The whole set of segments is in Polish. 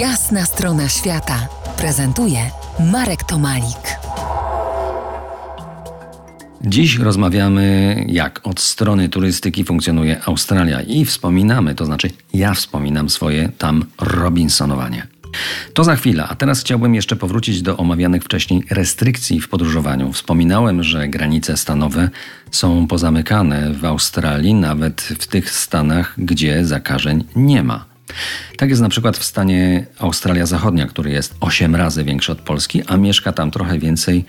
Jasna strona świata prezentuje Marek Tomalik. Dziś rozmawiamy, jak od strony turystyki funkcjonuje Australia i wspominamy, to znaczy ja wspominam swoje tam Robinsonowanie. To za chwilę, a teraz chciałbym jeszcze powrócić do omawianych wcześniej restrykcji w podróżowaniu. Wspominałem, że granice stanowe są pozamykane w Australii, nawet w tych stanach, gdzie zakażeń nie ma. Tak jest na przykład w stanie Australia Zachodnia, który jest 8 razy większy od Polski, a mieszka tam trochę więcej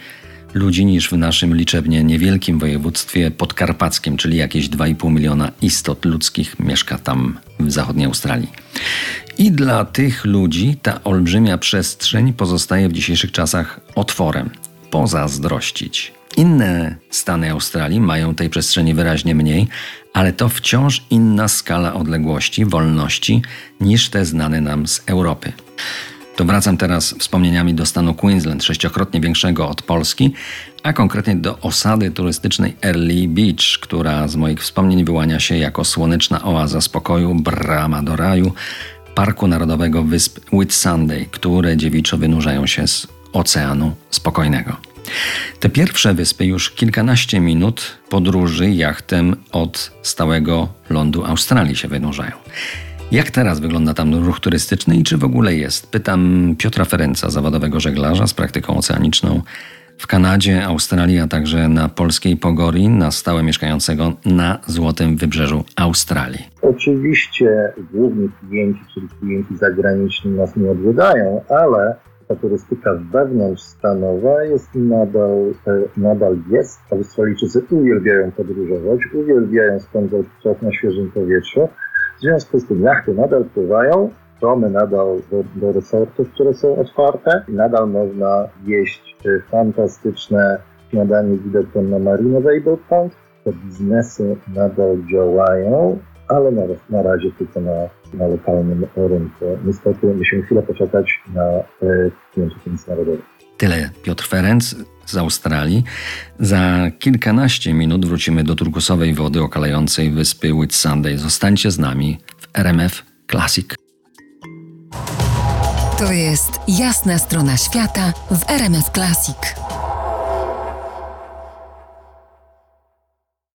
ludzi niż w naszym liczebnie niewielkim województwie podkarpackim, czyli jakieś 2,5 miliona istot ludzkich mieszka tam w zachodniej Australii. I dla tych ludzi ta olbrzymia przestrzeń pozostaje w dzisiejszych czasach otworem. Pozazdrościć. Inne stany Australii mają tej przestrzeni wyraźnie mniej, ale to wciąż inna skala odległości, wolności niż te znane nam z Europy. To wracam teraz wspomnieniami do stanu Queensland, sześciokrotnie większego od Polski, a konkretnie do osady turystycznej Early Beach, która z moich wspomnień wyłania się jako słoneczna oaza spokoju, brama do raju, Parku Narodowego Wysp Whitsunday, które dziewiczo wynurzają się z Oceanu Spokojnego. Te pierwsze wyspy już kilkanaście minut podróży jachtem od stałego lądu Australii się wynurzają. Jak teraz wygląda tam ruch turystyczny i czy w ogóle jest? Pytam Piotra Ferenca, zawodowego żeglarza z praktyką oceaniczną w Kanadzie, Australii, a także na polskiej Pogori, na stałe mieszkającego na Złotym Wybrzeżu Australii. Oczywiście główni klienci, czyli klienci zagraniczni nas nie odwiedzają, ale ta turystyka wewnątrzstanowa jest nadal, e, nadal jest. Australijczycy uwielbiają podróżować, uwielbiają spędzać czas na świeżym powietrzu. W związku z tym jachty nadal pływają, promy nadal do, do resortów, które są otwarte nadal można jeść e, fantastyczne śniadanie widokiem na Marina Bay Boat. Te biznesy nadal działają, ale na, na razie tylko na, na lokalnym rynku. Niestety musimy chwilę poczekać na e, klientów międzynarodowych. Tyle Piotr Ferenc z Australii. Za kilkanaście minut wrócimy do turkusowej wody okalającej wyspy Whitsunday. Zostańcie z nami w RMF Classic. To jest jasna strona świata w RMS Classic.